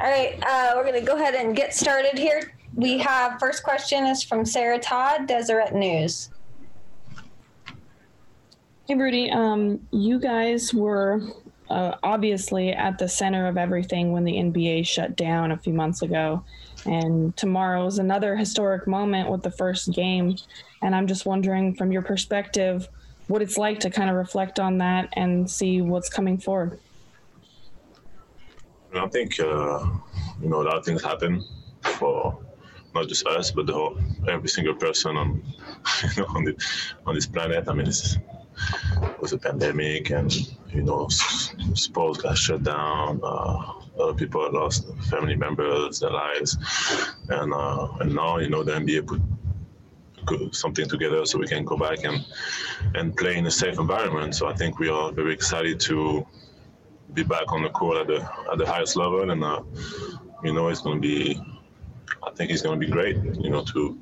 All right, uh, we're going to go ahead and get started here. We have first question is from Sarah Todd, Deseret News. Hey, Rudy. Um, you guys were uh, obviously at the center of everything when the NBA shut down a few months ago. And tomorrow is another historic moment with the first game. And I'm just wondering, from your perspective, what it's like to kind of reflect on that and see what's coming forward. I think uh, you know a lot of things happen for not just us, but the whole every single person on you know on the on this planet. I mean, it's, it was a pandemic, and you know, sports got shut down. Uh, other people lost family members, their lives, and uh, and now you know the NBA put something together so we can go back and and play in a safe environment. So I think we are very excited to be back on the court at the at the highest level, and uh, you know it's going to be. I think it's going to be great. You know to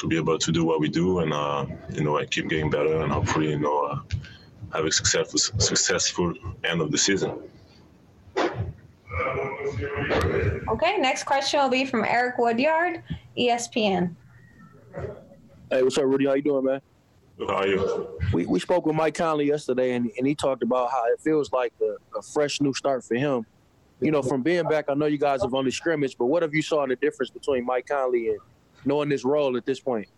to be able to do what we do, and uh, you know, and keep getting better, and hopefully, you know, uh, have a successful successful end of the season. Okay, next question will be from Eric Woodyard, ESPN. Hey, what's up, Rudy? How you doing, man? How are you? We, we spoke with Mike Conley yesterday, and, and he talked about how it feels like a, a fresh new start for him. You know, from being back, I know you guys have only scrimmaged, but what have you saw in the difference between Mike Conley and knowing this role at this point?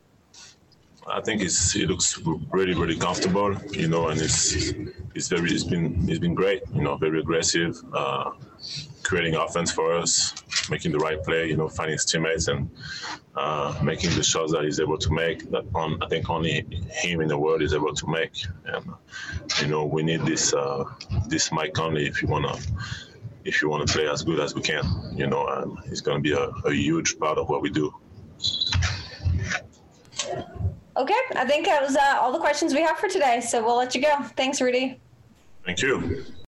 I think it's it looks really really comfortable, you know, and it's it's very it's been it's been great, you know, very aggressive, uh, creating offense for us, making the right play, you know, finding his teammates and uh, making the shots that he's able to make. That um, I think only him in the world is able to make, and you know, we need this uh, this Mike Conley if you wanna if you want to play as good as we can, you know, and he's going to be a, a huge part of what we do. Okay, I think that was uh, all the questions we have for today. So we'll let you go. Thanks, Rudy. Thank you.